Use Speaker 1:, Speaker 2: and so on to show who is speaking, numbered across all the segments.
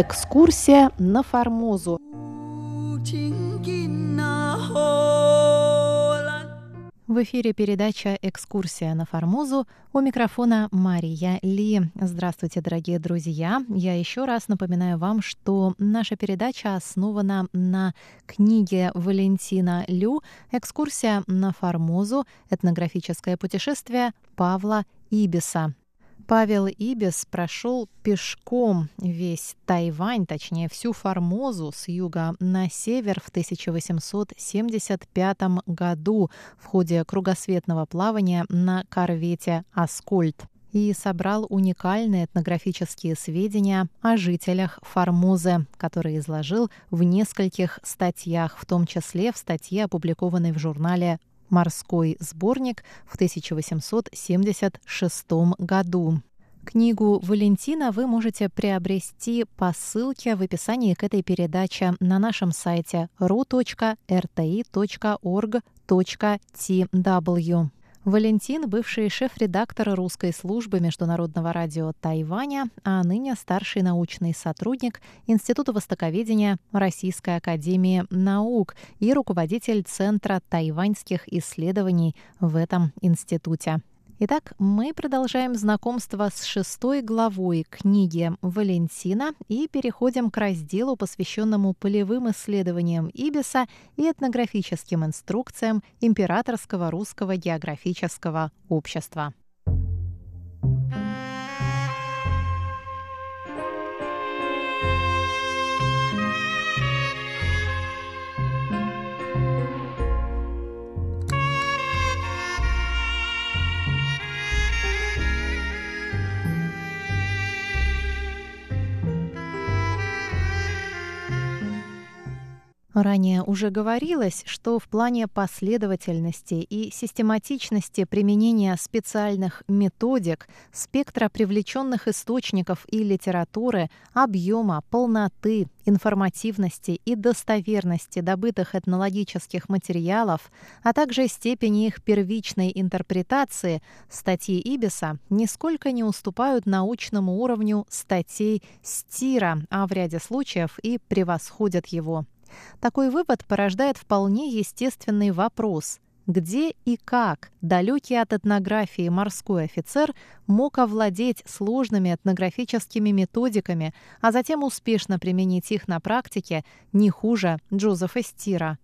Speaker 1: Экскурсия на Формозу. В эфире передача «Экскурсия на Формозу». У микрофона Мария Ли. Здравствуйте, дорогие друзья. Я еще раз напоминаю вам, что наша передача основана на книге Валентина Лю «Экскурсия на Формозу. Этнографическое путешествие Павла Ибиса». Павел Ибис прошел пешком весь Тайвань, точнее всю Формозу с юга на север в 1875 году в ходе кругосветного плавания на корвете «Аскольд» и собрал уникальные этнографические сведения о жителях Формозы, которые изложил в нескольких статьях, в том числе в статье, опубликованной в журнале «Морской сборник» в 1876 году. Книгу Валентина вы можете приобрести по ссылке в описании к этой передаче на нашем сайте ru.rti.org.tw. Валентин – бывший шеф-редактор русской службы Международного радио Тайваня, а ныне старший научный сотрудник Института востоковедения Российской академии наук и руководитель Центра тайваньских исследований в этом институте. Итак, мы продолжаем знакомство с шестой главой книги Валентина и переходим к разделу, посвященному полевым исследованиям Ибиса и этнографическим инструкциям Императорского русского географического общества. Ранее уже говорилось, что в плане последовательности и систематичности применения специальных методик, спектра привлеченных источников и литературы, объема, полноты, информативности и достоверности добытых этнологических материалов, а также степени их первичной интерпретации, статьи Ибиса нисколько не уступают научному уровню статей Стира, а в ряде случаев и превосходят его. Такой вывод порождает вполне естественный вопрос – где и как далекий от этнографии морской офицер мог овладеть сложными этнографическими методиками, а затем успешно применить их на практике не хуже Джозефа Стира.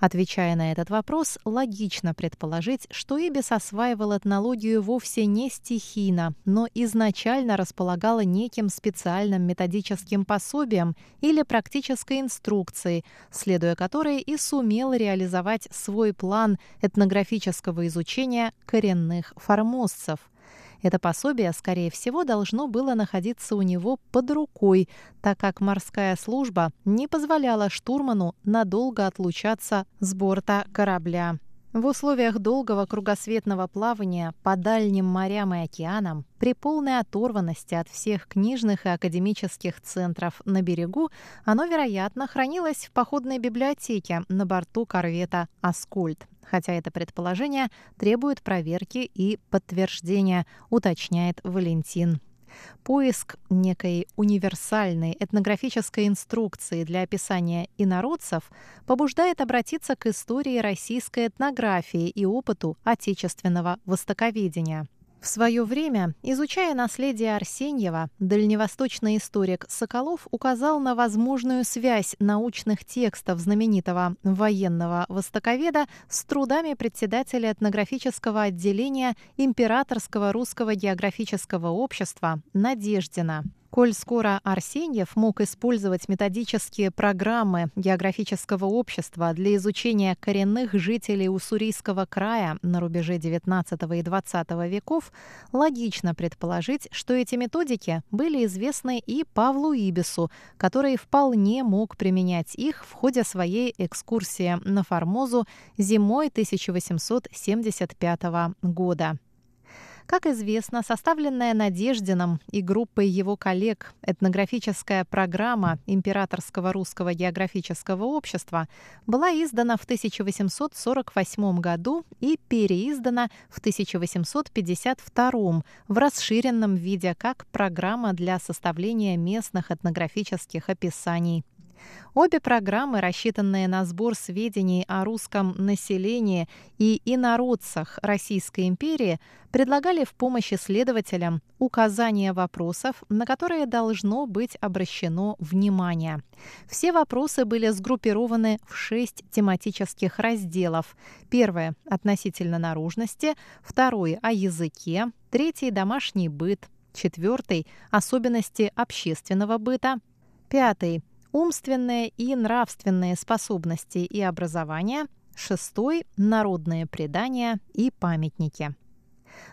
Speaker 1: Отвечая на этот вопрос, логично предположить, что Эбис осваивал этнологию вовсе не стихийно, но изначально располагала неким специальным методическим пособием или практической инструкцией, следуя которой и сумел реализовать свой план этнографического изучения коренных формозцев – это пособие, скорее всего, должно было находиться у него под рукой, так как морская служба не позволяла штурману надолго отлучаться с борта корабля. В условиях долгого кругосветного плавания по дальним морям и океанам, при полной оторванности от всех книжных и академических центров на берегу, оно, вероятно, хранилось в походной библиотеке на борту корвета «Аскольд» хотя это предположение требует проверки и подтверждения, уточняет Валентин. Поиск некой универсальной этнографической инструкции для описания инородцев побуждает обратиться к истории российской этнографии и опыту отечественного востоковедения – в свое время, изучая наследие Арсеньева, дальневосточный историк Соколов указал на возможную связь научных текстов знаменитого военного востоковеда с трудами председателя этнографического отделения Императорского русского географического общества Надеждина. Коль скоро Арсеньев мог использовать методические программы географического общества для изучения коренных жителей Уссурийского края на рубеже XIX и XX веков, логично предположить, что эти методики были известны и Павлу Ибису, который вполне мог применять их в ходе своей экскурсии на Формозу зимой 1875 года. Как известно, составленная Надеждином и группой его коллег этнографическая программа Императорского русского географического общества была издана в 1848 году и переиздана в 1852 в расширенном виде как программа для составления местных этнографических описаний Обе программы, рассчитанные на сбор сведений о русском населении и инородцах Российской империи, предлагали в помощь исследователям указания вопросов, на которые должно быть обращено внимание. Все вопросы были сгруппированы в шесть тематических разделов. Первое – относительно наружности, второй – о языке, третий – домашний быт, четвертый – особенности общественного быта, пятый умственные и нравственные способности и образование, шестой – народные предания и памятники.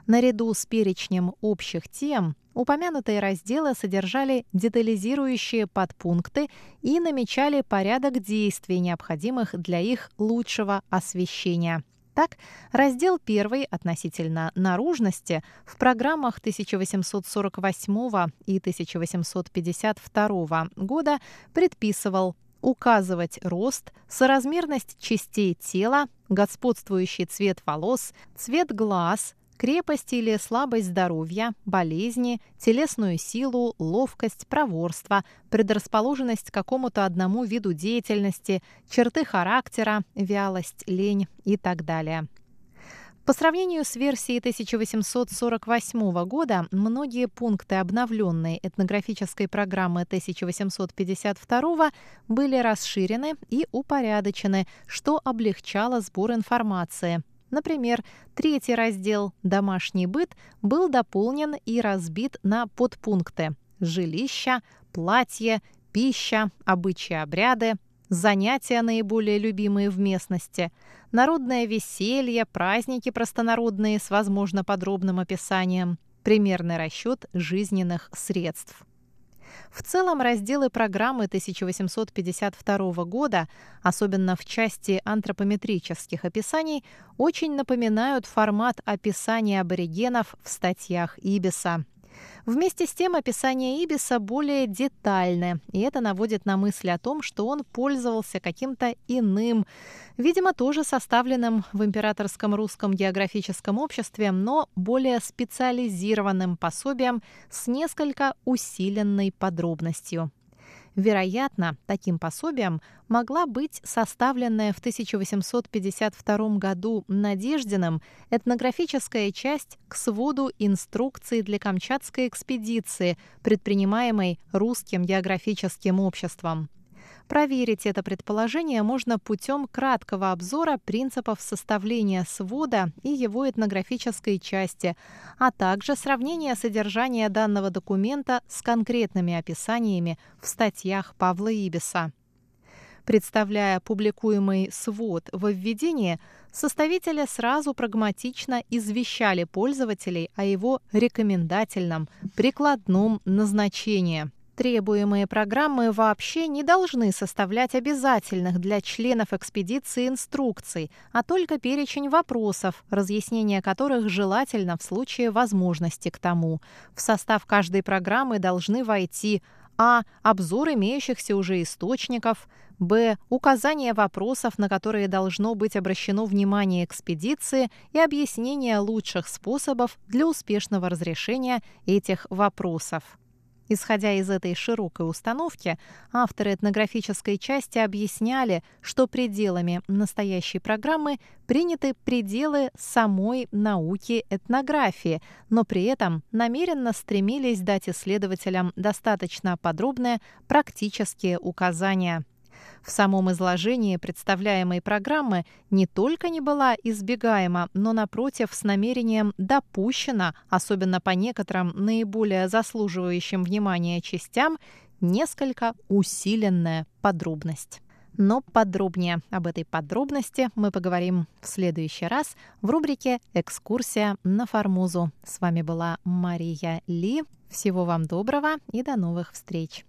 Speaker 1: Наряду с перечнем общих тем упомянутые разделы содержали детализирующие подпункты и намечали порядок действий, необходимых для их лучшего освещения – так, раздел 1 относительно наружности в программах 1848 и 1852 года предписывал указывать рост, соразмерность частей тела, господствующий цвет волос, цвет глаз, крепость или слабость здоровья, болезни, телесную силу, ловкость, проворство, предрасположенность к какому-то одному виду деятельности, черты характера, вялость, лень и так далее. По сравнению с версией 1848 года, многие пункты обновленной этнографической программы 1852 были расширены и упорядочены, что облегчало сбор информации – Например, третий раздел «Домашний быт» был дополнен и разбит на подпункты «Жилища», «Платье», «Пища», «Обычаи обряды», занятия, наиболее любимые в местности, народное веселье, праздники простонародные с, возможно, подробным описанием, примерный расчет жизненных средств. В целом разделы программы 1852 года, особенно в части антропометрических описаний, очень напоминают формат описания аборигенов в статьях Ибиса. Вместе с тем описание Ибиса более детальное, и это наводит на мысль о том, что он пользовался каким-то иным, видимо, тоже составленным в Императорском русском географическом обществе, но более специализированным пособием с несколько усиленной подробностью. Вероятно, таким пособием могла быть составленная в 1852 году Надеждиным этнографическая часть к своду инструкций для Камчатской экспедиции, предпринимаемой Русским географическим обществом. Проверить это предположение можно путем краткого обзора принципов составления свода и его этнографической части, а также сравнения содержания данного документа с конкретными описаниями в статьях Павла Ибиса. Представляя публикуемый свод во введении, составители сразу прагматично извещали пользователей о его рекомендательном, прикладном назначении – Требуемые программы вообще не должны составлять обязательных для членов экспедиции инструкций, а только перечень вопросов, разъяснение которых желательно в случае возможности к тому. В состав каждой программы должны войти а. Обзор имеющихся уже источников. Б. Указание вопросов, на которые должно быть обращено внимание экспедиции и объяснение лучших способов для успешного разрешения этих вопросов. Исходя из этой широкой установки, авторы этнографической части объясняли, что пределами настоящей программы приняты пределы самой науки этнографии, но при этом намеренно стремились дать исследователям достаточно подробные практические указания – в самом изложении представляемой программы не только не была избегаема, но, напротив, с намерением допущена, особенно по некоторым наиболее заслуживающим внимания частям, несколько усиленная подробность. Но подробнее об этой подробности мы поговорим в следующий раз в рубрике «Экскурсия на Формозу». С вами была Мария Ли. Всего вам доброго и до новых встреч!